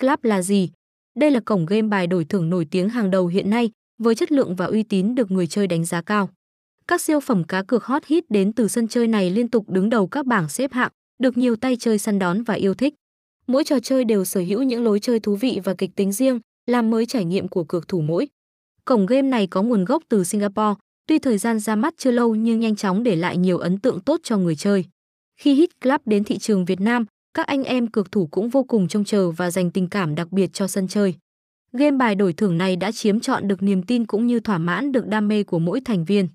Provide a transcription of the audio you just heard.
Club là gì? Đây là cổng game bài đổi thưởng nổi tiếng hàng đầu hiện nay, với chất lượng và uy tín được người chơi đánh giá cao. Các siêu phẩm cá cược hot hit đến từ sân chơi này liên tục đứng đầu các bảng xếp hạng, được nhiều tay chơi săn đón và yêu thích. Mỗi trò chơi đều sở hữu những lối chơi thú vị và kịch tính riêng, làm mới trải nghiệm của cược thủ mỗi. Cổng game này có nguồn gốc từ Singapore, tuy thời gian ra mắt chưa lâu nhưng nhanh chóng để lại nhiều ấn tượng tốt cho người chơi. Khi Hit Club đến thị trường Việt Nam, các anh em cược thủ cũng vô cùng trông chờ và dành tình cảm đặc biệt cho sân chơi. Game bài đổi thưởng này đã chiếm trọn được niềm tin cũng như thỏa mãn được đam mê của mỗi thành viên.